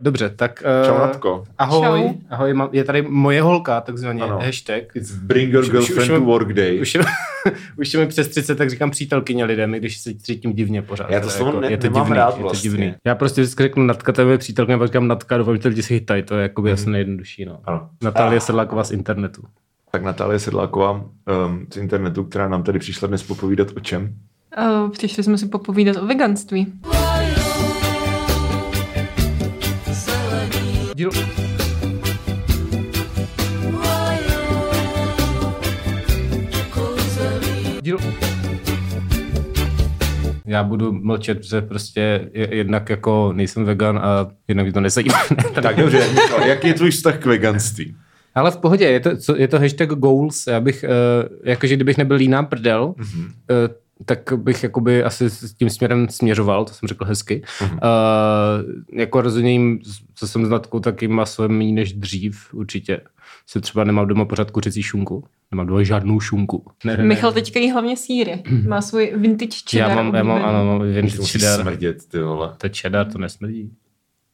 Dobře, tak... Čau, Uh, Natko. ahoj, Čau. ahoj, mám, je tady moje holka, takzvaně, Ano. hashtag. It's bring your Už- už- girlfriend už- to work day. Už je, už je mi přes 30, tak říkám přítelkyně lidem, i když se cítím divně pořád. Já to je slovo ne- je to nemám divný, rád je vlastně. to divný. Já prostě vždycky řeknu Natka, to je moje přítelkyně, pak říkám Natka, doufám, že lidi si chytají, to je jakoby asi nejjednodušší. No. Ano. Natálie Sedláková z internetu. Tak Natálie Sedláková um, z internetu, která nám tady přišla dnes popovídat o čem? Uh, přišli jsme si popovídat o veganství. Díl... Díl... Já budu mlčet, protože prostě je- jednak jako nejsem vegan a jednak mi to nezajímá. Tak dobře, jaký je tvůj vztah k veganství? Ale v pohodě, je to, co- je to hashtag goals, já bych, uh, jakože kdybych nebyl líná prdel, mm-hmm. uh, tak bych jakoby asi s tím směrem směřoval, to jsem řekl hezky. Mm-hmm. Uh, jako rozhodně jim, co jsem s Natkou, tak jim maso je méně než dřív, určitě. Se třeba nemám doma pořád kuřecí šunku. Nemám doma žádnou šunku. Ne, ne, Michal teďka jí hlavně síry. Má svůj vintage cheddar. já mám, já mám, ano, vintage cheddar. smrdět, ty vole. To cheddar, to nesmrdí.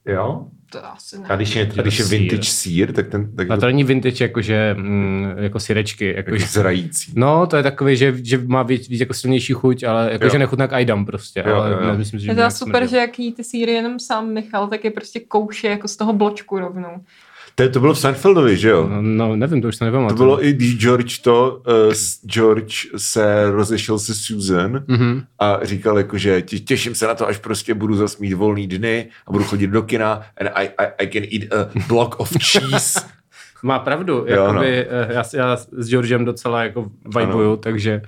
Jo? To asi ne. A když je, a když je vintage sír, tak ten tak A to není vintage jakože, mm, jako syrečky. jako Jako, zrající. No, to je takový, že, že má víc, víc jako silnější chuť, ale jako, Jo. že nechutná jak Aidam prostě, Jo, ale jo, jo. nemyslím, že Je to super, smrdil. že jak jí ty síry jenom sám Michal, tak je prostě kouše jako z toho bločku rovnou. To, to bylo v Seinfeldovi, že jo? No, no, nevím, to už se nevím. To bylo i když George to, uh, George se rozešel se Susan Mhm. a říkal jako, že tě, těším se na to, až prostě budu zase mít volný dny a budu chodit do kina and I, I, I can eat a block of cheese. Má pravdu, Jo, jakoby, no. já, já s Georgem docela jako vibuju, takže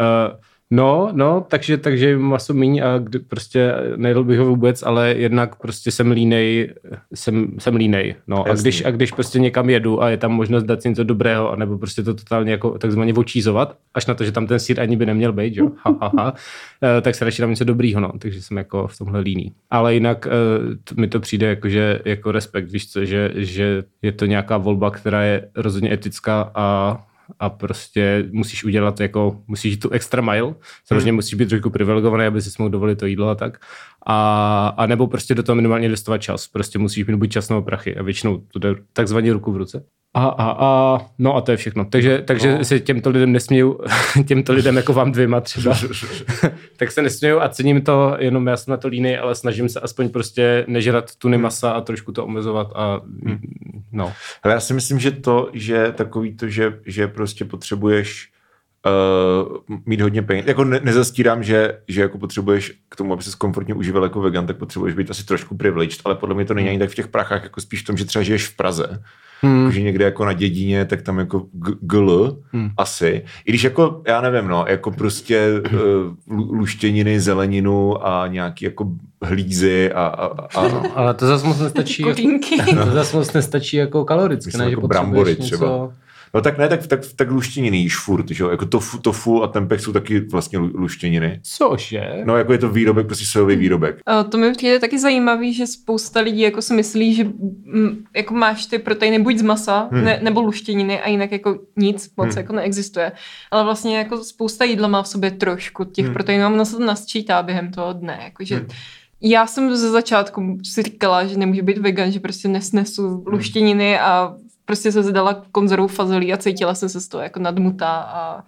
uh, no, no, takže, takže maso míň a kdy, prostě nejedl bych ho vůbec, ale jednak prostě jsem línej, jsem, jsem línej, no, a když, a když prostě někam jedu a je tam možnost dát si něco dobrého, anebo prostě to totálně jako takzvaně očízovat, až na to, že tam ten sír ani by neměl být, jo, ha, ha, ha, eh, tak se radši dám něco dobrýho, no, takže jsem jako v tomhle líný. Ale jinak eh, t- mi to přijde jako, že, jako respekt, víš co, že, že je to nějaká volba, která je rozhodně etická a a prostě musíš udělat jako, musíš jít tu extra mile, samozřejmě hmm. musíš být trošku privilegovaný, aby si mohl dovolit to jídlo a tak, a, a nebo prostě do toho minimálně investovat čas, prostě musíš mít buď čas nebo prachy a většinou to jde takzvaně ruku v ruce. A, a, a, no a to je všechno. Takže, takže No. se těmto lidem nesměju, těmto lidem jako vám dvěma třeba, tak se nesměju a cením to, jenom já jsem na to líný, ale snažím se aspoň prostě nežrat tuny masa a trošku to omezovat a no. Ale já si myslím, že to, že takový to, že, že prostě potřebuješ uh, mít hodně peněz. Jako ne, nezastírám, že, že jako potřebuješ k tomu, aby se komfortně užíval jako vegan, tak potřebuješ být asi trošku privileged, ale podle mě to není ani tak v těch prachách, jako spíš v tom, že třeba žiješ v Praze. Hmm. Že někde jako na dědině, tak tam jako gl hmm. asi. I když jako, já nevím, no, jako prostě uh, luštěniny, zeleninu a nějaký jako hlízy a, a, a, a Ale to zase moc nestačí. Korínky. To zase moc nestačí jako kaloricky, Myslím, ne? jako že brambory třeba. No tak ne, tak, tak, tak luštěniny jíš furt, že jo? Jako tofu, tofu a tempeh jsou taky vlastně lu- luštěniny. Cože? No jako je to výrobek, prostě sojový výrobek. Eh, To mi přijde taky zajímavý, že spousta lidí jako si myslí, že mm, jako máš ty proteiny buď z masa, hmm. ne, nebo luštěniny a jinak jako nic moc Hmm. jako neexistuje. Ale vlastně jako spousta jídla má v sobě trošku těch Hmm. proteinů a ono se to nasčítá během toho dne. Jakože Hmm. Já jsem ze začátku si říkala, že nemůžu být vegan, že prostě nesnesu luštěniny a prostě se zdala konzervu fazolí a cítila jsem se z toho jako nadmutá a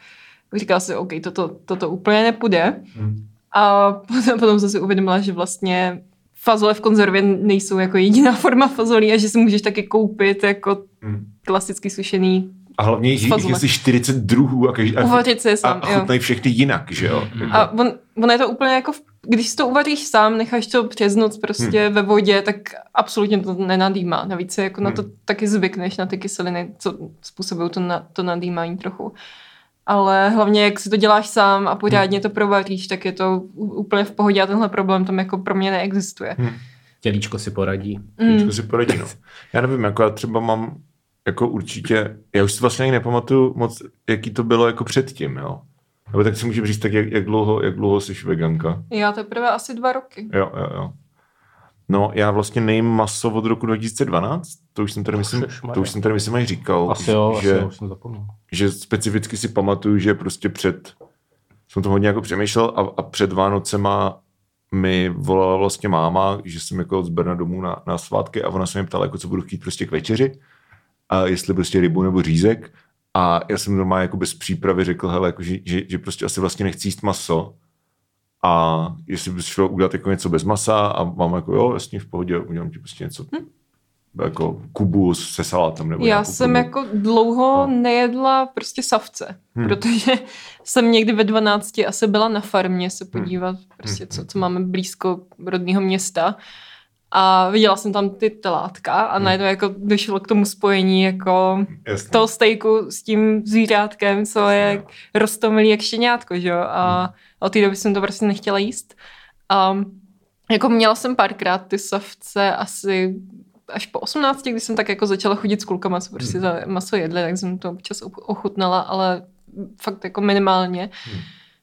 říkala si, OK, toto, toto úplně nepůjde. Hmm. A potom, potom jsem si uvědomila, že vlastně fazole v konzervě nejsou jako jediná forma fazolí a že si můžeš taky koupit jako Hmm. klasicky sušený A hlavně jich jich asi 40 druhů a, každý, a, uvařit je a, sám. a chutnají všechny jinak, že jo? A on, on je to úplně jako, v, když si to uvaříš sám, necháš to přes noc prostě hmm. ve vodě, tak absolutně to nenadýmá. Navíc se jako hmm. na to taky zvykneš, na ty kyseliny, co způsobují to, na, to nadýmání trochu. Ale hlavně, jak si to děláš sám a pořádně to provaříš, tak je to úplně v pohodě a tenhle problém tam jako pro mě neexistuje. Hmm. Tělíčko si poradí. Mm. Těžko si poradí, no. Já nevím, jako já třeba mám jako určitě, já už si vlastně ani nepamatuju moc, jaký to bylo jako předtím, jo. Nebo tak si můžu říct, tak jak, jak, dlouho, jak dlouho jsi veganka? Já teprve asi dva roky. Jo, jo, jo. No, já vlastně nejím maso od roku 2012, to už jsem tady myslím, to už jsem tady myslím říkal, Asi jo, že, asi jo, už jsem zapomněl. že specificky si pamatuju, že prostě před, jsem to hodně jako přemýšlel a, a před Vánocema mi volala vlastně máma, že jsem jako z Brna domů na, na svátky a ona se mě ptala, jako co budu chtít prostě k večeři a jestli prostě rybu nebo řízek a já jsem normálně jako bez přípravy řekl, hele, jako, že, že, že, prostě asi vlastně nechci jíst maso a jestli bys šlo udělat jako něco bez masa a mám jako jo, jasně v pohodě, udělám ti prostě něco hm? jako kubu se salátem. Nebo Já jsem kubu. jako dlouho no. nejedla prostě savce, hmm. protože jsem někdy ve 12 asi byla na farmě se hm. podívat, hmm. prostě co, co máme blízko rodného města a viděla jsem tam ty telátka a hmm. najednou jako došlo k tomu spojení jako Jasně. toho stejku s tím zvířátkem, co Jasně. je roztomilý jak štěňátko, že jo? A hmm. od té doby jsem to prostě nechtěla jíst. A jako měla jsem párkrát ty savce asi až po 18, když jsem tak jako začala chodit s klukama, co prostě hmm. za maso jedli, tak jsem to občas ochutnala, ale fakt jako minimálně. Hmm.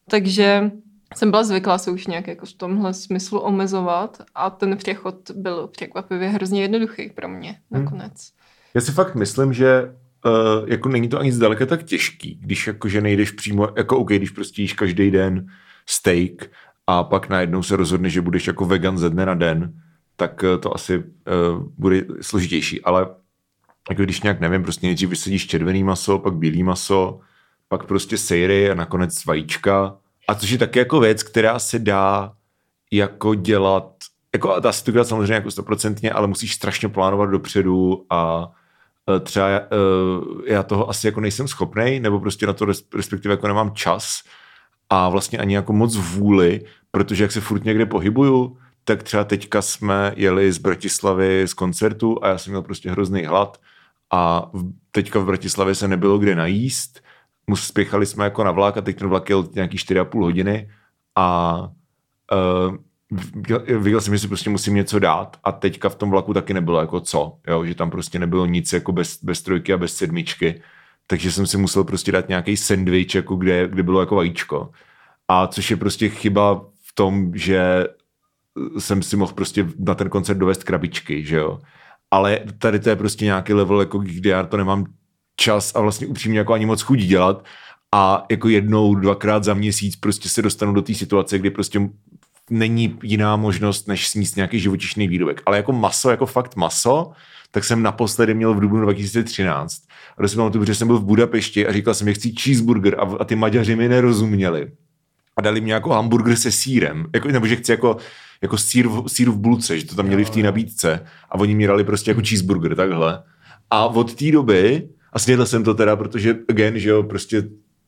Takže jsem byla zvyklá se už nějak jako v tomhle smyslu omezovat a ten přechod byl překvapivě hrozně jednoduchý pro mě hmm. nakonec. Já si fakt myslím, že uh, jako není to ani zdaleka tak těžký, když jakože nejdeš přímo, jako OK, když prostě jíš každý den steak a pak najednou se rozhodne, že budeš jako vegan ze dne na den, tak uh, to asi uh, bude složitější, ale jako když nějak nevím, prostě nejdřív vysadíš červený maso, pak bílý maso, pak prostě sejry a nakonec vajíčka, a což je taky jako věc, která se dá jako dělat, jako dá se to dělat samozřejmě jako stoprocentně, ale musíš strašně plánovat dopředu a e, třeba e, já toho asi jako nejsem schopnej, nebo prostě na to respektive jako nemám čas a vlastně ani jako moc vůli, protože jak se furt někde pohybuju, tak třeba teďka jsme jeli z Bratislavy z koncertu a já jsem měl prostě hrozný hlad a teďka v Bratislavě se nebylo kde najíst spěchali jsme jako na vlak a teď ten vlak jel nějaký 4,5 hodiny a uh, viděl jsem, že si prostě musím něco dát a teďka v tom vlaku taky nebylo jako co, jo? že tam prostě nebylo nic jako bez, bez trojky a bez sedmičky, takže jsem si musel prostě dát nějaký sandwich, jako kde, kde bylo jako vajíčko. A což je prostě chyba v tom, že jsem si mohl prostě na ten koncert dovést krabičky, že jo. Ale tady to je prostě nějaký level, jako kde já to nemám čas a vlastně upřímně jako ani moc chudí dělat a jako jednou, dvakrát za měsíc prostě se dostanu do té situace, kdy prostě není jiná možnost, než sníst nějaký živočišný výrobek. Ale jako maso, jako fakt maso, tak jsem naposledy měl v dubnu 2013. A to si pamatuju, že jsem byl v Budapešti a říkal jsem, že chci cheeseburger a, a ty Maďaři mi nerozuměli. A dali mi jako hamburger se sírem. Jako, nebo že chci jako, jako sír, v, sír v bulce, že to tam měli v té nabídce. A oni mi dali prostě jako cheeseburger, takhle. A od té doby a snědl jsem to teda, protože again, že jo, prostě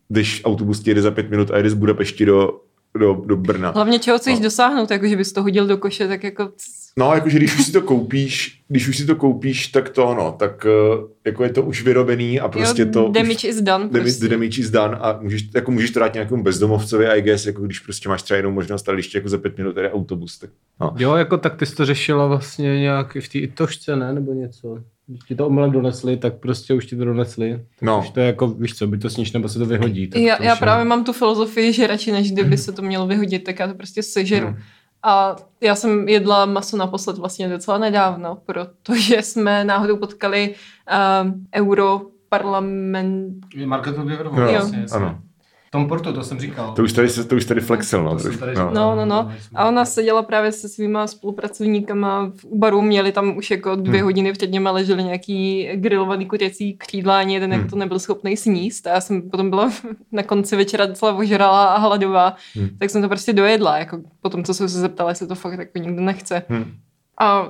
když autobus jede za pět minut a jede z Budapešti do, do, do Brna. Hlavně čeho chceš no. dosáhnout, jako že bys to hodil do koše, tak jako... No, jakože když už si to koupíš, když už si to koupíš, tak to ano, tak eh, jako je to už vyrobený a prostě jo, to... Damage už, is done. Prostě. Damage is done a můžeš, jako můžeš to dát nějakému bezdomovcovi, I guess, jako když prostě máš třeba jinou možnost, ale ještě jako za pět minut tady autobus, tak no. Jo, jako tak ty jsi to řešila vlastně nějak v té itošce, ne, nebo něco? Když ti to omylem donesli, tak prostě už ti to donesli. Tak no. Už to je jako, víš co, by to sníš nebo se to vyhodí. Tak já, to já právě je... mám tu filozofii, že radši než kdyby se to mělo vyhodit, tak já to prostě sežeru. Hmm. A já jsem jedla maso naposled vlastně docela nedávno, protože jsme náhodou potkali uh, europarlament... Marketový vlastně, ano tom portu, to jsem říkal. To už tady, to už tady flexil, no. To tady no. no, no, no. A ona seděla právě se svýma spolupracovníkama v baru, měli tam už jako dvě hmm. hodiny před něma leželi nějaký grilovaný kuřecí křídla, ani jeden hmm. jako to nebyl schopný sníst. A já jsem potom byla na konci večera docela ožrala a hladová, hmm. tak jsem to prostě dojedla, jako potom, co jsem se zeptala, jestli to fakt jako nikdo nechce. Hmm. A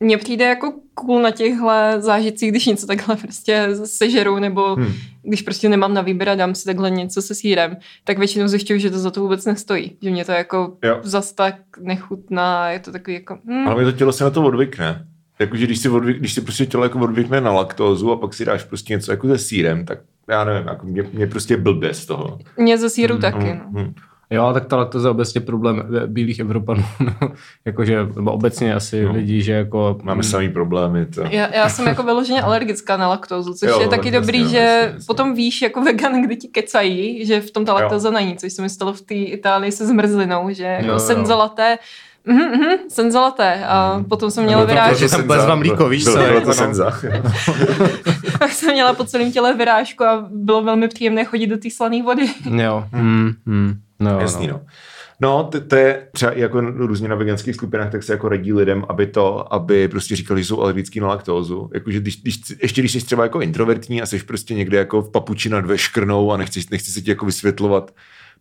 mně přijde jako cool na těchhle zážitcích, když něco takhle prostě sežeru, nebo hmm. když prostě nemám na výběr a dám si takhle něco se sírem, tak většinou zjišťuju, že to za to vůbec nestojí. Že mě to jako jo. zas tak nechutná, je to takový jako... Hmm. Ale to tělo se na to odvykne. Jakože když si, odvyk, když si prostě tělo jako odvykne na laktózu a pak si dáš prostě něco jako se sírem, tak já nevím, jako mě, mě prostě blbě z toho. Mě ze síru hmm. taky, no. Hmm. Jo, tak to je obecně problém bílých Evropanů. No. jakože, nebo obecně asi no. lidí, že jako... Máme samý problémy. To. Já, já jsem jako vyloženě alergická na laktózu, což jo, je taky dobrý, jasně, že jasně, potom víš jako vegan, kdy ti kecají, že v tom ta laktóza není, což se mi stalo v té Itálii se zmrzlinou, že jako jo, Mhm, mhm, senzalaté. A mm. potom jsem měla vyrážku. Jsem bez vám mlíko, víš co? Bylo to senza. tak jsem měla po celém těle vyrážku a bylo velmi příjemné chodit do té slané vody. jo. Mm, mm. No, Jasný, no. no. No, to, to je třeba i jako různě na veganských skupinách, tak se jako radí lidem, aby to, aby prostě říkali, že jsou alergický na laktózu. Jakože když, když, ještě když jsi třeba jako introvertní a jsi prostě někde jako v papuči nad veškrnou a nechci, nechci se ti jako vysvětlovat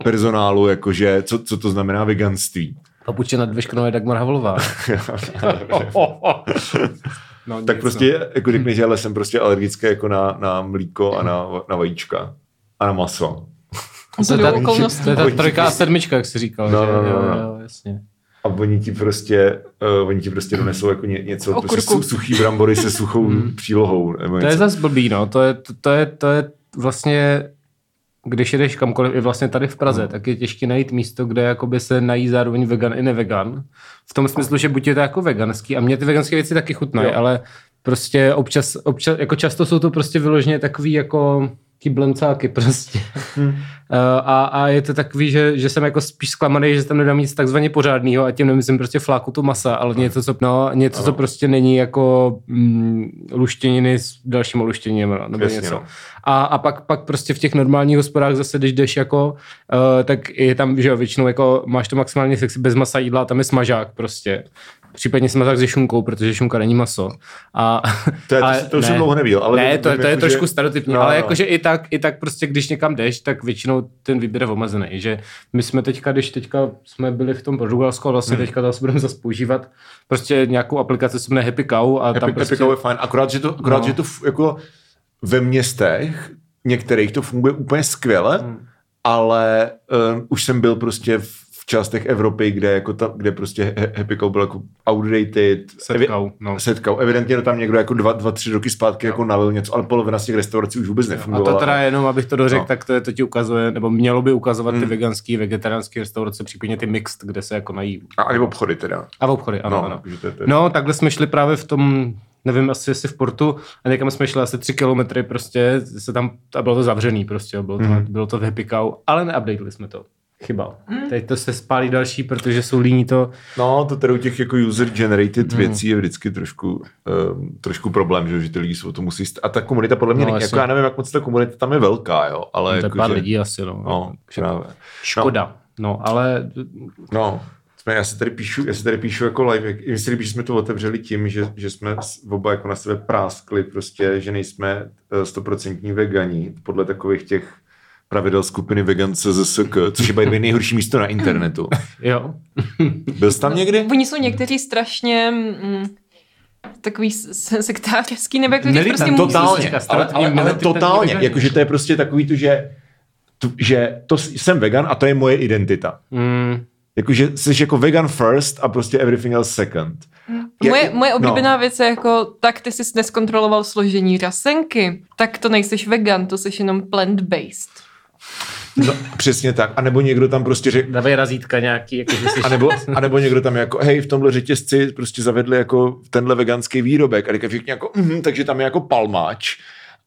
personálu, jakože co, co to znamená veganství. Papuče nad veškrnou je Dagmar Havlová. no, tak prostě jako řekneš, že ale jsem prostě alergický jako na, na mlíko a na, na vajíčka a na maso. To je ta, to je ta trojka a sedmička, jak jsi říkal. No, že? no, no, jo, no. jo, jasně. A oni ti prostě, uh, oni ti prostě donesou jako ně, něco, Okurku. prostě su, suchý brambory se suchou přílohou. Nebo To je zase blbý, no. To je, to, to, je, to je vlastně, když jedeš kamkoliv, i vlastně tady v Praze, tak je těžké najít místo, kde jakoby se nají zároveň vegan i nevegan. V tom smyslu, že buď je to jako veganský, a mě ty veganské věci taky chutnají, ale prostě občas, občas, jako často jsou to prostě vyloženě takový jako ty blencáky prostě. Hmm. A, a, je to takový, že, že jsem jako spíš zklamaný, že tam nedám nic takzvaně pořádného a tím nemyslím prostě fláku tu masa, ale něco, co, no, něco, co prostě není jako mm, luštěniny s dalšíma luštěninami, nebo Jasně, něco. no. A, a pak, pak prostě v těch normálních hospodách zase, když jdeš jako, uh, tak je tam, že jo, většinou jako máš to maximálně sexy bez masa jídla a tam je smažák prostě. Případně smažák se šunkou, protože šunka není maso. A, To, je, ale to, to už jsem dlouho neviděl. Ale ne, to, vím, to je jako, trošku že- stereotypní, No, ale no. jakože i tak, i tak prostě, když někam jdeš, tak většinou ten výběr je omezený, že my jsme teďka, když teďka jsme byli v tom Portugalsku a vlastně Hmm. teďka zase budeme zase používat prostě nějakou aplikaci, co se jmenuje Happy Cow a tam Epic, prostě... Epic je fajn, akorát, že to, akorát, No. že to jako ve městech některých to funguje úplně skvěle, Hmm. ale uh, už jsem byl prostě v částech Evropy, kde, jako ta, kde prostě Happy Cow byl jako outdated. Setkau, no. Setkau. Evidentně tam někdo jako dva, dva tři roky zpátky jako nalil něco, ale polovina z těch restaurací už vůbec A nefungovala. to teda jenom, abych to dořekl, No. no. tak to, je, to ti ukazuje, nebo mělo by ukazovat ty Hmm. veganský, vegetariánský restaurace, případně ty mixed, kde se jako nají. A, a obchody teda. A v obchody, ano, No, ano. takže to je- to je- No, takhle jsme šli právě v tom, nevím, asi jestli v Portu, a někam jsme šli asi tři kilometry prostě, se tam, a bylo to zavřený prostě, bylo to, mm. bylo to v Happy Cow, ale neupdateli jsme to. Chyba. Mm. Teď to se spálí další, protože jsou líní to. No, to teda u těch jako user-generated Hmm. věcí je vždycky trošku, um, trošku problém, že, že ty lidi se o to musí... St- a ta komunita podle mě, No, no, jasně. jako já nevím, jak moc ta komunita tam je velká, jo, ale to je jako, pár že, lidí asi, no. No, právě. Škoda. No, ale No, jsme, já se tady píšu, já se tady píšu jako live, jak- se líbí, že jsme to otevřeli tím, že, že jsme oba jako na sebe práskli prostě, že nejsme eh, stoprocentní vegani, podle takových těch pravidel skupiny Vegan CZSK, což je by nejhorší místo na internetu. jo. Byl jsi tam někdy? Oni jsou někteří strašně mm, takový sektářský, nebo jak to říct, prostě musí- Totálně, ale, ale, ale militantní totálně, jakože to je prostě takový to, že, to, že to jsem vegan a to je moje identita. Mm, Jakože jsi jako vegan first a prostě everything else second. Moje, Jak- moje oblíbená no. věc je jako, tak ty jsi neskontroloval složení rasenky, tak to nejseš vegan, to jsi jenom plant-based. No, přesně tak. A nebo někdo tam prostě řekl, dávej razítka nějaký, jako že jsi... A nebo, a nebo někdo tam jako, hej, v tomhle řetězci prostě zavedli jako tenhle veganský výrobek a říkají všichni jako, mhm, takže tam je jako palmáč,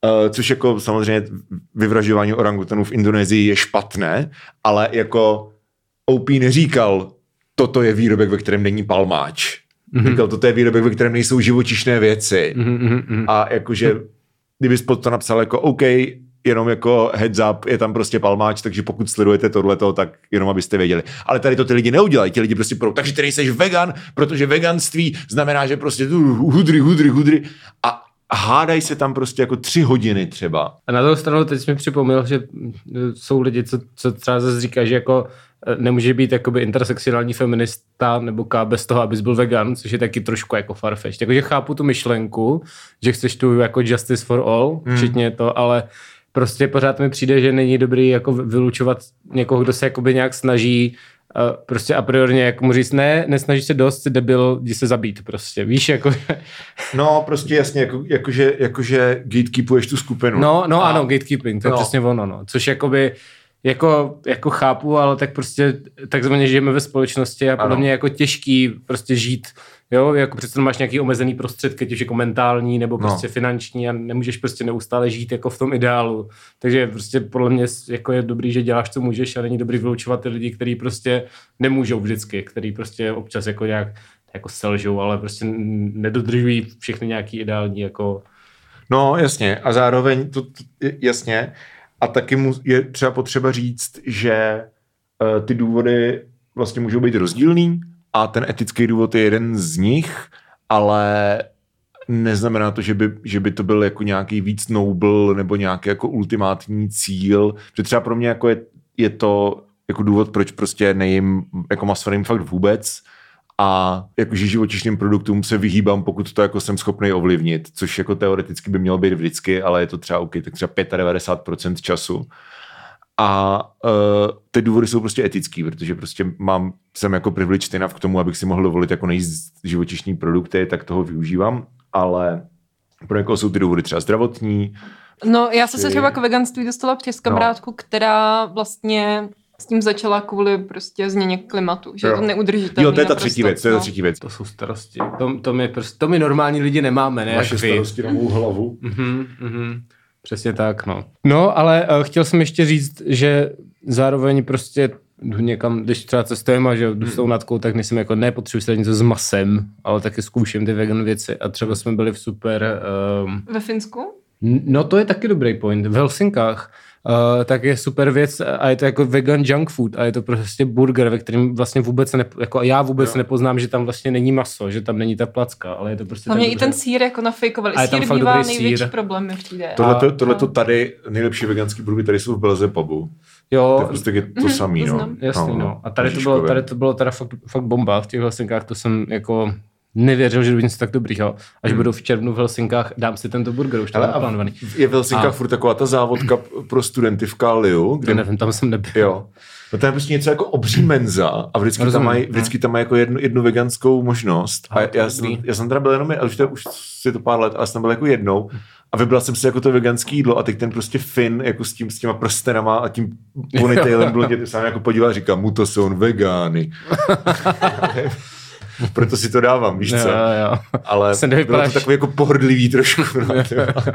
uh, což jako samozřejmě vyvražování orangutanů v Indonésii je špatné, ale jako OP neříkal, toto je výrobek, ve kterém není palmáč. Mm-hmm. Říkal, toto je výrobek, ve kterém nejsou živočišné věci. Mm, mm, mm. A jakože, kdyby pod to napsal jako OK, jenom jako heads up, je tam prostě palmáč, takže pokud sledujete tohleto, tak jenom abyste věděli. Ale tady to ty lidi neudělají, ti lidi prostě pro, takže ty nejseš vegan, protože veganství znamená, že prostě tu hudry, hudry, hudry a hádají se tam prostě jako tři hodiny třeba. A na druhou stranu teď jsi mi připomněl, že jsou lidi, co, co třeba zase říká, že jako eh, nemůže být jakoby intersekcionální feminista nebo K bez toho, abys byl vegan, což je taky trošku jako farfetch. Takže chápu tu myšlenku, že chceš tu jako justice for all, hmm. včetně to, ale prostě pořád mi přijde, že není dobrý jako vylučovat někoho, kdo se jakoby nějak snaží uh, prostě a priorně jako mu říct, ne, nesnaží se dost, jsi debil, jdi se zabít prostě, víš, jako, No, prostě jasně, jako, jakože, jakože gatekeepuješ tu skupinu. No, no A- ano, gatekeeping, to je no. přesně ono, no. Což jakoby, jako, jako chápu, ale tak prostě takzvaně žijeme ve společnosti a podle mě jako těžký prostě žít, jo, jako přece máš nějaký omezený prostředky, ať už jako mentální nebo No. prostě finanční a nemůžeš prostě neustále žít jako v tom ideálu. Takže prostě podle mě jako je dobrý, že děláš, co můžeš a není dobrý vylučovat ty lidi, kteří prostě nemůžou vždycky, který prostě občas jako nějak jako selžou, ale prostě nedodržují všechny nějaký ideální jako No, jasně. A zároveň, to, to, jasně. A taky mu je třeba potřeba říct, že uh, ty důvody vlastně můžou být rozdílný a ten etický důvod je jeden z nich, ale neznamená to, že by, že by to byl jako nějaký víc noble nebo nějaký jako ultimátní cíl. Že třeba pro mě jako je, je to jako důvod, proč prostě nejím jako masovým fakt vůbec a jakože živočišným produktům se vyhýbám, pokud to jako jsem schopný ovlivnit, což jako teoreticky by mělo být vždycky, ale je to třeba OK, tak třeba 95% času. A uh, ty důvody jsou prostě etický, protože prostě mám, jsem jako privileged enough k tomu, abych si mohl dovolit jako nejíst živočišní produkty, tak toho využívám, ale pro někoho jsou ty důvody třeba zdravotní. No, já jsem se třeba k veganství dostala přes kamarádku, no. která vlastně s tím začala kvůli prostě změně klimatu, že jo. je to neudržitelné. Jo, to je ta třetí věc, to je ta třetí věc. To jsou starosti. To, to, my, prostě, to my normální lidi nemáme, ne? Naše starosti na mou hlavu. Mm-hmm, mm-hmm. Přesně tak, no. No, ale uh, chtěl jsem ještě říct, že zároveň prostě jdu někam, když třeba cestujeme a že jdu s tou natkou, tak nejsem jako nepotřebuji si něco s masem, ale taky zkouším ty vegan věci a třeba jsme byli v super... Um, Ve Finsku? No to je taky dobrý point. V Helsinkách uh, tak je super věc a je to jako vegan junk food a je to prostě burger, ve kterém vlastně vůbec ne, jako já vůbec jo. nepoznám, že tam vlastně není maso, že tam není ta placka, ale je to prostě Hlavně i ten sír jako nafejkovali. A sír bývá největší sír. problém, mi přijde. Tohle, tohle to tady, nejlepší veganský burgery tady jsou v Belze pubu. Jo. To je prostě to mm-hmm, samý, no. Jasný, no. no. A tady to, bylo, tady to bylo teda fakt, fakt bomba v těch Helsinkách, to jsem jako nevěřil, že by něco tak dobrýho. Až hmm. budu v červnu v Helsinkách, dám si tento burger, už to je naplánovaný. Je v Helsinkách a... furt taková ta závodka pro studenty v Kaliu. Kde... nevím, tam jsem nebyl. Jo. No to je prostě něco jako obří menza a vždycky Rozumím. tam mají, vždycky tam mají jako jednu, jednu veganskou možnost. A, a já, jsem, já jsem teda byl jenom, ale už to, už je to pár let, ale jsem byl jako jednou a vybral jsem si jako to veganské jídlo a teď ten prostě Finn jako s, tím, s těma prstenama a tím ponytailem blondě sám jako podíval a říká, mu to jsou vegány. proto si to dávám, víš co? Jo, jo. Ale Jsem bylo to takový jako pohrdlivý trošku. No,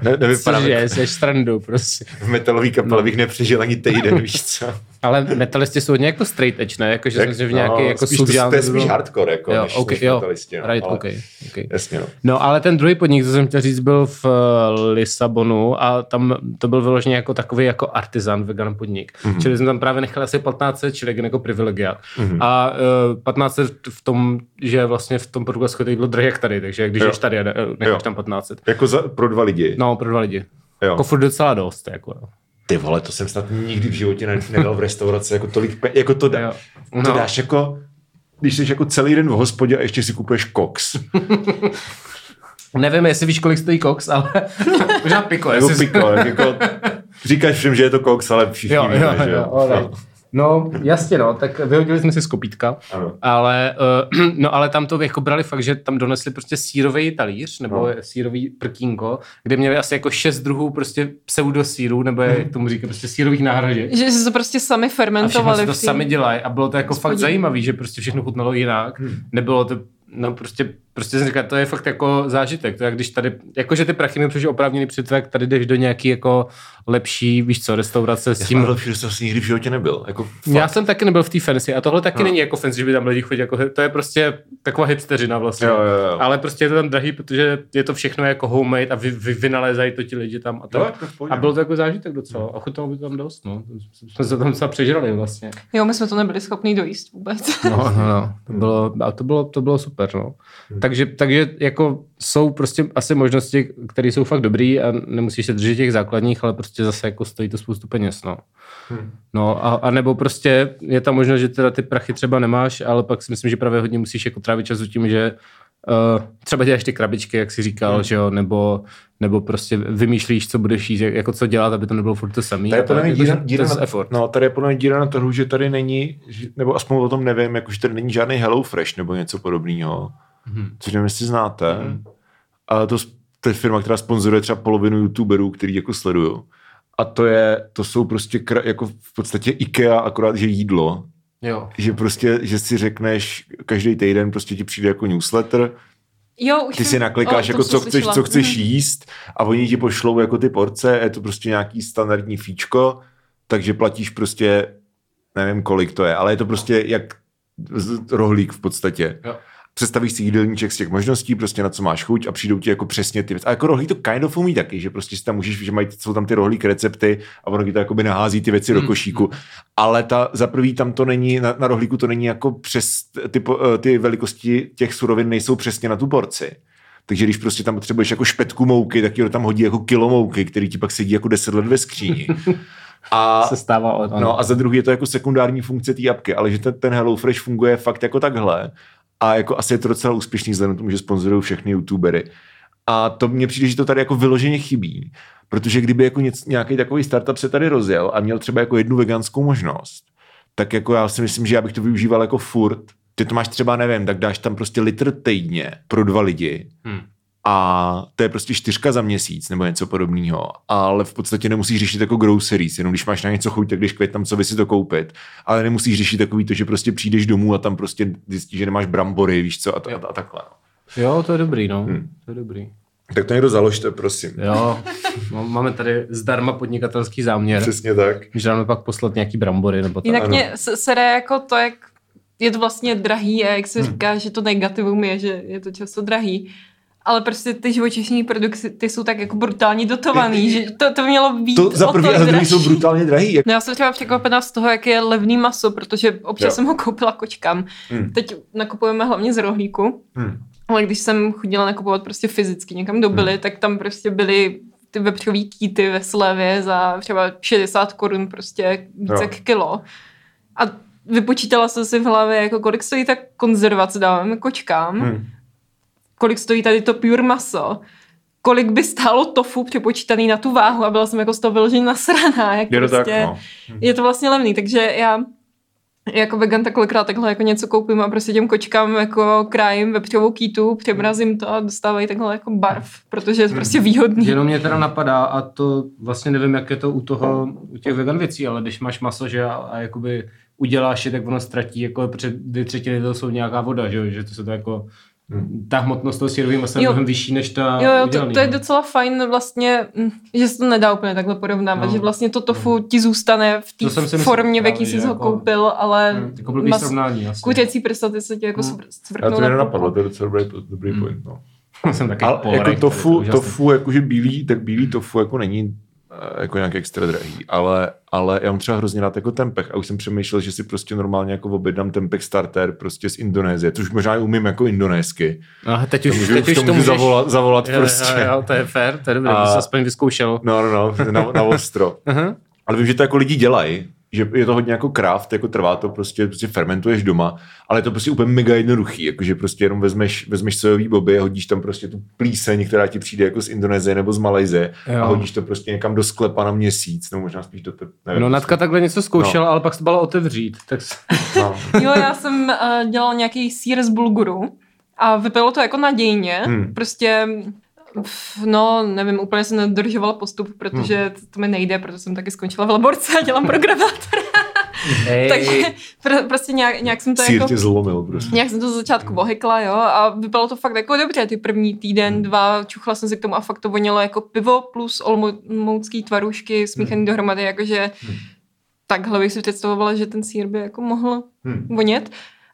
ne, nevypadám Cože, jako... jsi strandu prostě. V metalový kapele no. bych nepřežil ani týden, víš co? Ale metalisti jsou hodně jako straight edge, ne? Jako, že jsem si v nějaký no, jako spíš to, to, je spíš hardcore, jako, jo, než, okay, než jo, metalisti. No, right, ale, okay, okay. Jasně, no. no. ale ten druhý podnik, co jsem chtěl říct, byl v uh, Lisabonu a tam to byl vyloženě jako takový jako artisan vegan podnik. Mm-hmm. Čili jsem tam právě nechal asi 15 čili jako privilegiat. Mm-hmm. A uh, 15 v tom, že vlastně v tom Portugalsku to bylo drahé jak tady, takže když jsi tady, necháš tam 15. Jako za, pro dva lidi? No, pro dva lidi. Jo. Jako furt docela dost. Jako, jo. Ty vole, to jsem snad nikdy v životě nedal v restauraci, jako tolik pe- jako to, dá, no. to dáš jako, když jsi jako celý den v hospodě a ještě si kupuješ koks. Nevím, jestli víš, kolik stojí koks, ale možná piko. Jako piko, jako, říkáš všem, že je to koks, ale všichni jo, víme, jo, že jo. jo, jo. No, jasně, no, tak vyhodili jsme si z kopítka, ano. ale, uh, no, ale tam to jako brali fakt, že tam donesli prostě sírový talíř, nebo no. sírový prkínko, kde měli asi jako šest druhů prostě pseudosíru, nebo jak tomu říká, prostě sírových náhražek. Že se to prostě sami fermentovali. A to sami dělají a bylo to jako Spodí. fakt zajímavé, že prostě všechno chutnalo jinak. Hmm. Nebylo to No prostě, prostě jsem říkal, to je fakt jako zážitek. To je, když tady, jakože ty prachy mi přišly oprávněný jak tady jdeš do nějaký jako lepší, víš co, restaurace s tím. Já jsem lepší restaurace nikdy v životě nebyl. Jako fakt. Já jsem taky nebyl v té fancy a tohle taky no. není jako fancy, že by tam lidi chodili, jako, to je prostě taková hipsteřina vlastně. Jo, jo, jo. Ale prostě je to tam drahý, protože je to všechno jako homemade a vy, vy vynalézají to ti lidi tam. A, tak. Jo, a byl to jako zážitek docela. A chutnalo by to tam dost, no. Jsme se tam docela přežrali vlastně. Jo, my jsme to nebyli schopni dojíst vůbec. No, no, no. To bylo, a to bylo, to bylo super, no. Hmm. Takže, takže jako jsou prostě asi možnosti, které jsou fakt dobrý a nemusíš se držet těch základních, ale prostě zase jako stojí to spoustu peněz, no. Hmm. No a, a, nebo prostě je ta možnost, že teda ty prachy třeba nemáš, ale pak si myslím, že právě hodně musíš jako trávit čas tím, že uh, třeba děláš ty krabičky, jak jsi říkal, hmm. že jo, nebo, nebo prostě vymýšlíš, co budeš jíst, jako co dělat, aby to nebylo furt to samé. Tady je podle mě díra, díra, na, effort. No, tady je podle mě díra na trhu, že tady není, nebo aspoň o tom nevím, jako, že tady není žádný Hello Fresh nebo něco podobného. Hmm. Což nevím, jestli znáte. Hmm. A to, to je firma, která sponzoruje třeba polovinu youtuberů, který jako sledují. A to je, to jsou prostě kra, jako v podstatě IKEA, akorát, že jídlo. Jo. Že prostě, že si řekneš, každý týden prostě ti přijde jako newsletter, Jo, už ty si naklikáš, oh, jako co chceš, co chceš mm. jíst a oni ti pošlou jako ty porce, je to prostě nějaký standardní fíčko, takže platíš prostě, nevím kolik to je, ale je to prostě jak rohlík v podstatě. Jo představíš si jídelníček z těch možností, prostě na co máš chuť a přijdou ti jako přesně ty věci. A jako rohlík to kind of umí taky, že prostě si tam můžeš, že mají, jsou tam ty rohlík recepty a ono ti to jakoby nahází ty věci do Hmm. košíku. Ale ta, za prvý tam to není, na, na rohlíku to není jako přes, ty, eh, ty velikosti těch surovin nejsou přesně na tu porci. Takže když prostě tam potřebuješ jako špetku mouky, tak ti tam hodí jako kilo mouky, který ti pak sedí jako 10 let ve skříni. A, Se stává od, no, a za druhý je to jako sekundární funkce té apky, ale že ten, ten HelloFresh funguje fakt jako takhle a jako asi je to docela úspěšný vzhledem tomu, že sponzorují všechny youtubery. A to mně přijde, že to tady jako vyloženě chybí, protože kdyby jako nějaký takový startup se tady rozjel a měl třeba jako jednu veganskou možnost, tak jako já si myslím, že já bych to využíval jako furt. Ty to máš třeba, nevím, tak dáš tam prostě litr týdně pro dva lidi Hmm. A to je prostě čtyřka za měsíc nebo něco podobného, ale v podstatě nemusíš řešit jako groceries, jenom když máš na něco chuť, tak když květ tam co by si to koupit, ale nemusíš řešit takový to, že prostě přijdeš domů a tam prostě zjistíš, že nemáš brambory, víš co, a, to, a, a takhle. no. Jo, to je dobrý, no. Hmm. To je dobrý. Tak to někdo založte, prosím. Jo, no, máme tady zdarma podnikatelský záměr. Přesně tak. Může nám pak poslat nějaký brambory nebo tak. Jinak ano. mě se- sere jako to, jak je to vlastně drahý a jak se říká, že to negativum je, že je to často drahý. Ale prostě ty živočišní produkty ty jsou tak jako brutálně dotovaný, že to, to mělo být To za tolik a druhý jsou brutálně drahý. Jak... No já jsem třeba překvapená z toho, jak je levný maso, protože občas Jo. jsem ho koupila kočkám. Hmm. Teď nakupujeme hlavně z rohlíku, Hmm. ale když jsem chodila nakupovat prostě fyzicky někam do Billy, tak tam prostě byly ty vepřový kýty ve slevě za třeba 60 korun prostě více Jo. jak kilo. A vypočítala jsem si v hlavě, jako kolik stojí ta konzervace, dáváme kočkám, Hmm. Kolik stojí tady to pure maso, kolik by stálo tofu přepočítaný na tu váhu a byla jsem jako z toho vyloženě nasraná, jak Je to prostě, tak, no. je to vlastně levný, takže já jako vegan tak kolikrát takhle jako něco koupím a prostě těm kočkám jako krájím vepřovou kýtu, přemrazím to a dostávají takhle jako barv, protože je to prostě výhodný. Jenom mě teda napadá, a to vlastně nevím, jak je to u toho, u těch vegan věcí, ale když máš maso, že a, a jakoby uděláš je, tak ono ztratí, jako protože dvě třetiny to jsou nějaká voda, že, jo, že to se to jako, ta hmotnost toho sírového masa je Jo. mnohem vyšší než ta Jo, jo, to, to je no. docela fajn vlastně, hm, že se to nedá úplně takhle porovnávat, No. že vlastně to tofu ti zůstane v té formě, v jaký jsi ho jako- koupil, ale Hm, Jako blbý mas- srovnání asi. kuřecí prstaty se ti jako Hmm. hmm. Já svrknou to mě na nenapadlo, to je docela dobrý, dobrý Hmm. point. No. jsem taky Ale jako tofu, tofu jakože bílý, tak bílý tofu jako není jako nějak extra drahý, ale, ale já mám třeba hrozně rád jako tempeh a už jsem přemýšlel, že si prostě normálně jako objednám tempeh starter prostě z Indonésie, což možná i umím jako indonésky. No, teď už, můžu, teď už to můžeš... zavolat, zavolat Jo, prostě. jo, jo, to je fér, to je dobré, A- to jsi aspoň vyzkoušel. No, no, no, na, na ostro. Ale vím, že to jako lidi dělají, že je to hodně jako craft, jako trvá to prostě, prostě fermentuješ doma, ale je to prostě úplně mega jednoduchý, jakože prostě jenom vezmeš, vezmeš sojový boby a hodíš tam prostě tu plíseň, která ti přijde jako z Indonésie nebo z Malajzie Jo. a hodíš to prostě někam do sklepa na měsíc, nebo možná spíš do te, nevím, No Natka takhle něco zkoušela, No. ale pak se bala otevřít. Tak no. Jo, já jsem uh, dělal nějaký sír z bulguru a vypadalo to jako nadějně. Hmm. Prostě, no, nevím, úplně jsem nedržovala postup, protože Hmm. to, to mi nejde, protože jsem taky skončila v laborce a dělám programátor. Hej. Takže pr- prostě nějak, nějak jsem to Sír jako... tě zlomil prostě. Nějak jsem to z začátku ohykla, jo, a vypadalo to fakt jako dobře, ty první Hmm. týden, dva, čuchla jsem si k tomu a fakt to vonilo jako pivo plus olmoucký tvarušky smíchaný dohromady, jakože Hmm. takhle bych si představovala, že ten sír by jako mohl Hmm. vonět.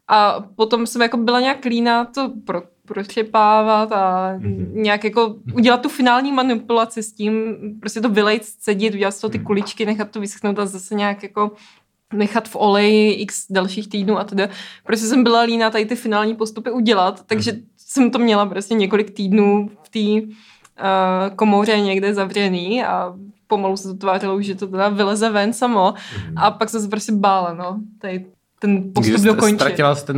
A potom jsem jako byla nějak líná to pro, protřepávat a Mhm. nějak jako udělat tu finální manipulaci s tím, prostě to vylejt, scedit, udělat z toho ty Mhm. kuličky, nechat to vyschnout a zase nějak jako nechat v oleji x dalších týdnů a teda. Prostě jsem byla líná tady ty finální postupy udělat, takže Mhm. jsem to měla prostě několik týdnů v té uh, komoře někde zavřený a pomalu se to tvářilo, že to teda vyleze ven samo Mhm. a pak jsem se prostě bála, no, tady ten postup Když dokončit. Ztratila jsi ten,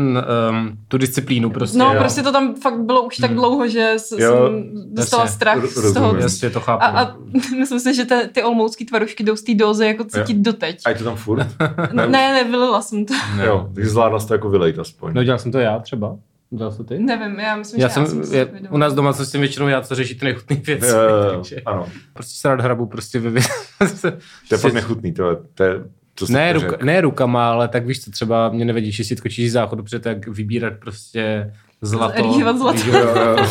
um, tu disciplínu prostě. No, jo. prostě to tam fakt bylo už tak Hmm. dlouho, že s, Jo, jsem dostala jasně. strach Ro- z toho. rozumím. Jasně, to chápu. A, a myslím si, že te, ty olmoucký tvarušky jdou z té dozy jako cítit doteď. A je to tam furt? Ne, ne, vylila jsem to. ne. jo, takže zvládla jsi to jako vylejt aspoň. No dělal jsem to já třeba. Dělal jsi to ty? Nevím, já myslím, Já že jsem, já jsem si je, u nás doma jsem většinou já, co řeší ty nechutné věci. Jo, jo, jo, takže ano, prostě se rád hrabu prostě ve to je fakt nechutný, to je, to je to ne, ruka, ne rukama, ale tak víš co, třeba mě nevadí čistit kočíří záchod, protože tak vybírat prostě zlato. Rýžovat zlato. rýžovat-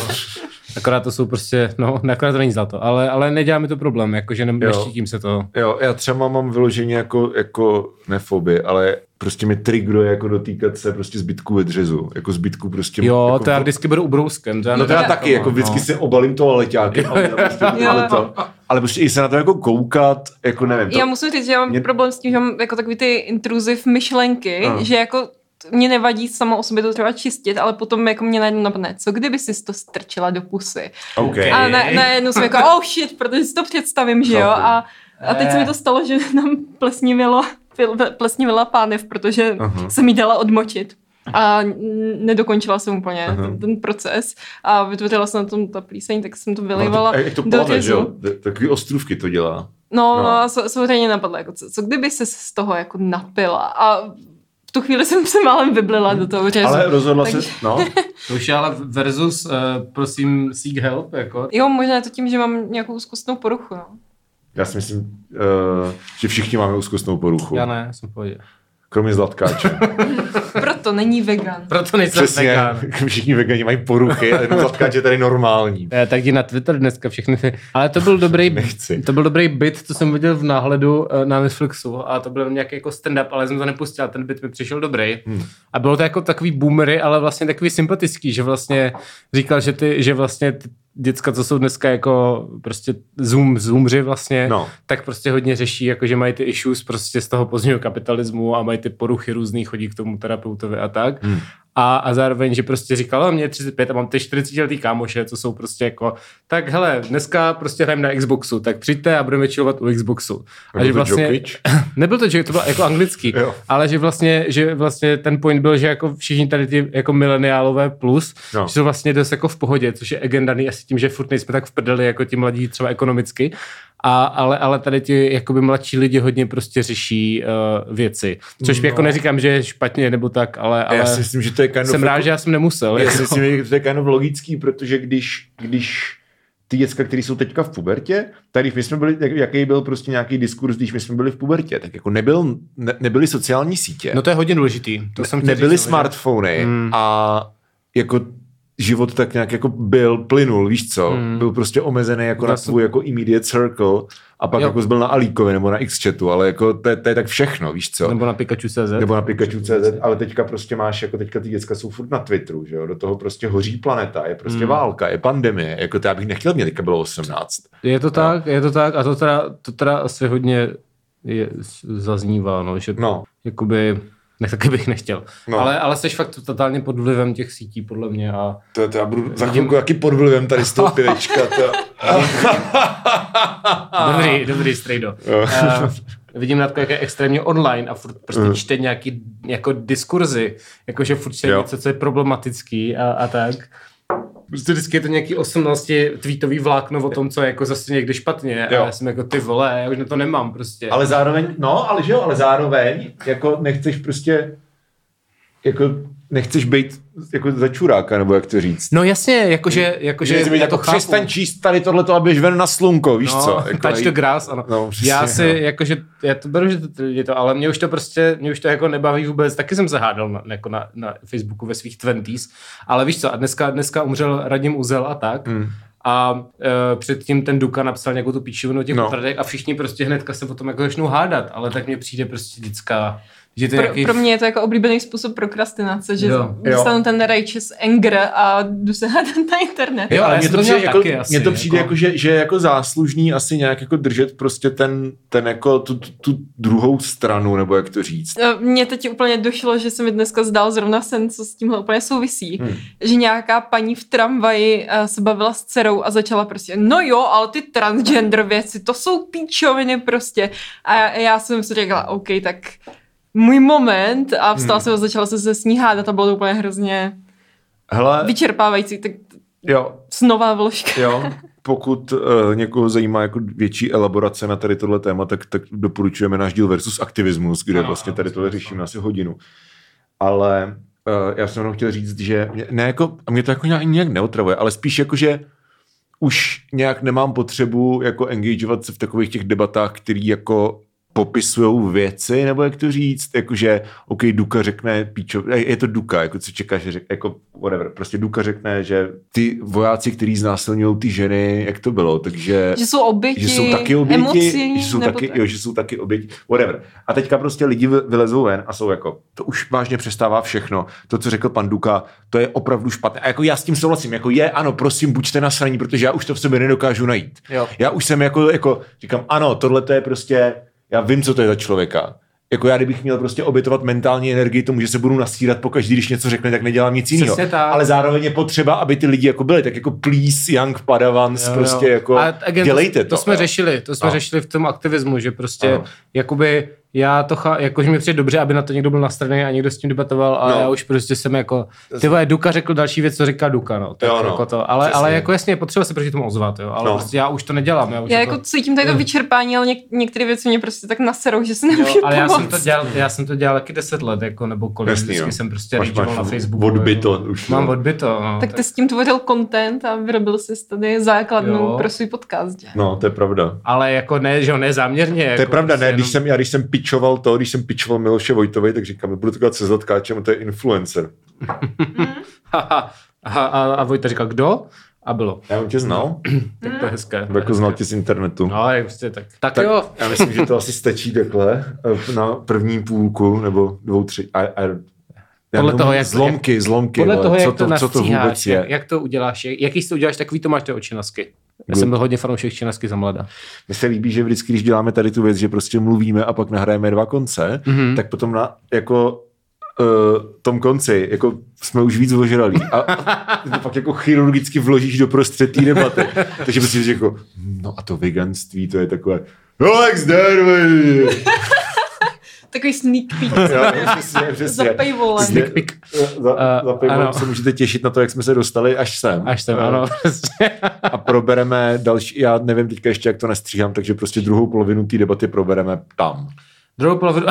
Akorát to jsou prostě, no, akorát to není zlato, ale, ale nedělá mi to problém, jakože ne, neštítím se to. Jo, já třeba mám vyloženě jako, jako nefoby, ale prostě mi triggeruje jako dotýkat se prostě zbytků ve dřezu. Jako zbytků prostě. Jo, jako to já vždycky beru ubrouskem. To já No to já taky, jako vždycky no. si obalím to leťákem. ale, prostě, Jo. ale, to, ale prostě i se na to jako koukat, jako nevím. To, Já musím říct, že já mám Mě- problém s tím, že mám jako takový ty intruziv myšlenky, Ano. že jako mě nevadí samo o sobě to třeba čistit, ale potom jako mě najednou napadne, co kdyby si to strčila do pusy. OK. A na, najednou jsem jako, oh shit, protože si to představím, že jo. A, a teď se mi to stalo, že nám plesnivilo, plesnivila pánev, protože Aha. jsem jí dala odmočit. A nedokončila jsem úplně Aha. ten, ten proces a vytvořila jsem na tom ta plíseň, tak jsem to vylivala No, to, jak to do plave, že jo? Takový ostrůvky to dělá. No, No. no. a so- samozřejmě napadlo, jako co, co kdyby se z toho jako napila a v tu chvíli jsem se málem vyblila do toho řezu. Ale rozhodla Takže- se, no, To už je ale versus, uh, prosím, seek help, jako. Jo, možná je to tím, že mám nějakou úzkostnou poruchu, no. já si myslím, uh, že všichni máme úzkostnou poruchu. Já ne, jsem v pohodě. Kromě Zlatkáče. Proto není vegan. Proto nejsem Přesně, vegan. všichni vegani mají poruchy, ale jenom Zlatkáč je tady normální. Eh, Tak jdi na Twitter dneska všechny ty. Ale to byl dobrý, Nechci. to byl dobrý bit, co jsem viděl v náhledu eh, na Netflixu a to byl nějaký jako stand-up, ale jsem to nepustil, ten bit mi přišel dobrý. Hmm. A bylo to jako takový boomery, ale vlastně takový sympatický, že vlastně říkal, že ty, že vlastně ty děcka, co jsou dneska jako prostě zoom, zoomři vlastně, No. tak prostě hodně řeší, jako že mají ty issues prostě z toho pozdního kapitalismu a mají ty poruchy různý, chodí k tomu terapeutovi a tak. Hmm. A, a zároveň, že prostě říkal, "Ale mě je 35 a mám ty 40 letý kámoše, co jsou prostě jako, tak hele, dneska prostě hrajeme na Xboxu, tak přijďte a budeme chillovat u Xboxu. A že vlastně, nebyl to, že to bylo jako anglický, ale že vlastně, že vlastně ten point byl, že jako všichni tady ty jako mileniálové plus, No. že jsou vlastně dost jako v pohodě, což je again daný asi tím, že furt nejsme tak v prdeli jako ti mladí třeba ekonomicky, a, ale, ale tady ti jakoby mladší lidi hodně prostě řeší uh, věci, což no. jako neříkám, že je špatně nebo tak, ale, ale Já si myslím, že to je kind of jsem jako- rád, že já jsem nemusel. Já jako. si myslím, že to je kind of logický, protože když, když ty děcka, které jsou teďka v pubertě, tak když my jsme byli, jak- jaký byl prostě nějaký diskurs, když my jsme byli v pubertě, tak jako nebyl, ne, nebyly sociální sítě, No to je hodně důležitý. To jsem chtěl nebyly říct, že- smartfony Hmm. a jako život tak nějak jako byl, plynul, víš co, Hmm. byl prostě omezený jako na tvůj jako immediate circle a pak Jo. jako byl na Alíkovi nebo na Xchatu, ale jako to, je- to je tak všechno, víš co. Nebo na Pikachu.cz. Nebo na Pikachu.cz, ale teďka prostě máš, jako teďka ty děcka jsou furt na Twitteru, že jo, do toho prostě hoří planeta, je prostě Hmm. válka, je pandemie, jako to já bych nechtěl, mě teďka bylo 18. Je to tak, je to tak a to teda, to teda asi hodně je, zaznívá, no, že No, jakoby, ne, taky bych nechtěl. No. Ale, ale jsi fakt totálně pod vlivem těch sítí, podle mě. A to, to já budu za chvilku jaký pod vlivem tady z toho pivečka, to... dobrý, dobrý, strejdo. Uh, vidím na to, jak je extrémně online a furt prostě Mm. čte nějaký jako diskurzy, jakože furt čte Jo. něco, co je problematický a, a tak. Prostě vždycky je to nějaký 18 tweetový vlákno o tom, co je jako zase někde špatně. Jo. A já jsem jako ty vole, já už na to nemám prostě. Ale zároveň, no, ale že jo, ale zároveň, jako nechceš prostě, jako nechceš být jako za čuráka, nebo jak to říct. No jasně, jakože, jakože že, že jako to chápu. přestaň číst tady tohleto a běž ven na slunko, víš no, co? Jako, touch the grass, ano. No, přesně, já si, no. jakože, já to beru, že to je to, ale mě už to prostě, mě už to jako nebaví vůbec, taky jsem se hádal na, jako na, na Facebooku ve svých twenties, ale víš co, a dneska, dneska umřel Radim Uzel a tak, Hmm. a e, předtím ten Duka napsal nějakou tu píčovinu těch No. no. a všichni prostě hnedka se o tom jako začnou hádat, ale tak mně přijde prostě vždycká, že to je Pro, nějaký... pro mě je to jako oblíbený způsob prokrastinace, že Jo. dostanu ten righteous anger a jdu se hádat na internet. Jo, ale mně to to přijde, jako, taky asi, mně to přijde jako- jako, že, že je jako záslužný asi nějak jako držet prostě ten, ten jako tu, tu, tu druhou stranu, nebo jak to říct. No, Mně teď úplně došlo, že se mi dneska zdál zrovna sen, co s tímhle úplně souvisí. Hmm. Že nějaká paní v tramvaji uh, se bavila s dcerou a začala prostě, no jo, ale ty transgender věci, to jsou píčoviny prostě. A já, já jsem si řekla, OK, tak můj moment a vstala Hmm. jsem a začala se se s ní hádat a bylo to úplně hrozně Hele, vyčerpávající. Tak jo, snová vložka. jo, pokud uh, někoho zajímá jako větší elaborace na tady tohle téma, tak, tak doporučujeme náš díl versus aktivismus, kde Ano, vlastně tady tohle řešíme asi hodinu. Ale uh, já jsem jenom chtěl říct, že mě, ne jako, a mě to jako nějak, nějak neotravuje, ale spíš jako, že už nějak nemám potřebu jako engageovat se v takových těch debatách, který jako popisují věci, nebo jak to říct, jakože, OK, Duka řekne, píčo, je to Duka, jako co čekáš, že řek, jako whatever, prostě Duka řekne, že ty vojáci, kteří znásilňují ty ženy, jak to bylo, takže... Že jsou oběti, že jsou taky oběti, emocí, že jsou taky, tak. jo, že jsou taky oběti, whatever. A teďka prostě lidi vy- vylezou ven a jsou jako, to už vážně přestává všechno. To, co řekl pan Duka, to je opravdu špatné. A jako já s tím souhlasím, jako je, ano, prosím, buďte nasraní, protože já už to v sobě nedokážu najít. Jo. Já už jsem jako, jako, říkám, ano, tohle to je prostě, já vím, co to je za člověka. Jako já, kdybych měl prostě obětovat mentální energii tomu, že se budu nasírat po každý, když něco řekne, tak nedělám nic jiného. Ale zároveň je potřeba, aby ty lidi jako byli, tak jako please, young padavans, Jo, jo. prostě jako A again, dělejte to. to. Jsme jo. řešili, to jsme Ano. řešili v tom aktivismu, že prostě Ano. jakoby já to chá, jakože mi přijde dobře, aby na to někdo byl nastraný a někdo s tím debatoval, ale No. já už prostě jsem jako, ty vole, Duka řekl další věc, co říká Duka, no. Tak Jo, no. Jako to, ale, Přesně. ale jako jasně, je potřeba se proti tomu ozvat, jo, ale No. prostě já už to nedělám, já už Já jako, jako cítím tady to vyčerpání, ale něk- některé věci mě prostě tak naserou, že si Jo, nemůžu ale já jsem to pomoct. dělal, já jsem to dělal taky 10 let, jako, nebo kolik, Jasný, vždycky jo. jsem prostě Máš- máš na Facebooku. odbyto jako. už, Mám jo. odbyto, no. Tak ty s tím tvořil content a vyrobil jsi tady základnu Jo. pro svůj podcast. No, to je pravda. Ale jako ne, že jo, ne záměrně. To je jako pravda, prostě ne, když jenom- jsem, já když jsem pitchoval to, když jsem pitchoval Miloše Vojtovi, tak říkám, budu to dělat se zatkáčem, a to je influencer. a, a, a Vojta říkal, kdo? A bylo. Já on tě znal, Tak to je hezké. jako znal tě z internetu. No, jak prostě tak. Tak, Tak jo. já myslím, že to asi stačí takhle eh, na první půlku nebo dvou, tři. A, a, já Podle toho, jak- zlomky, zlomky, Podle toho, co, jak to, to, co to vůbec je. jak, jak, to uděláš, jak, jaký si to uděláš, takový to máš ty očinasky. Já jsem byl hodně fanoušek činasky za mlada. Mně se líbí, že vždycky, když děláme tady tu věc, že prostě mluvíme a pak nahrajeme dva konce, Mhm. mm-hmm. tak potom na jako uh, tom konci, jako jsme už víc ožralí a, a pak jako chirurgicky vložíš do prostřed té debaty. Takže prostě jako, no a to veganství, to je takové, no jak zdar, vole." Takový sneak peek. Jo, přesně, přesně. Za. Sneak peek. Za, Uh, za paywallem ano. se můžete těšit na to, jak jsme se dostali až sem. Až jsem, Eh, ano. A probereme další, já nevím teďka ještě, jak to nestříhám, takže prostě druhou polovinu té debaty probereme tam. Druhou polovinu.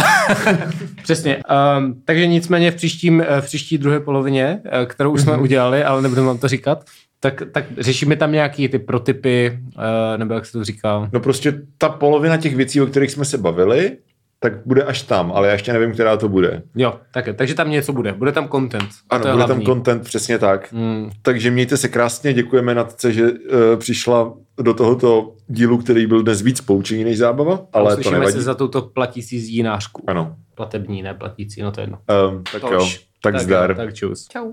Přesně. Um, takže nicméně v, příštím, eh, v příští druhé polovině, eh, kterou už Mhm. jsme udělali, ale nebudeme vám to říkat, tak, tak řešíme tam nějaký ty protypy, uh, nebo jak se to říká. No prostě ta polovina těch věcí, o kterých jsme se bavili, tak bude až tam, ale já ještě nevím, která to bude. Jo, tak, takže tam něco bude. Bude tam content. Ano, to je bude hlavní. tam content, přesně tak. Mm, Takže mějte se krásně, děkujeme Natce, že uh, přišla do tohoto dílu, který byl dnes víc poučení než zábava, ale to Slyšíme nevadí. se za touto platící zdínářku. Ano. Platební, ne platící, no to je jedno. Um, tak To jo, tak, tak zdar. Jo, tak čus. Čau.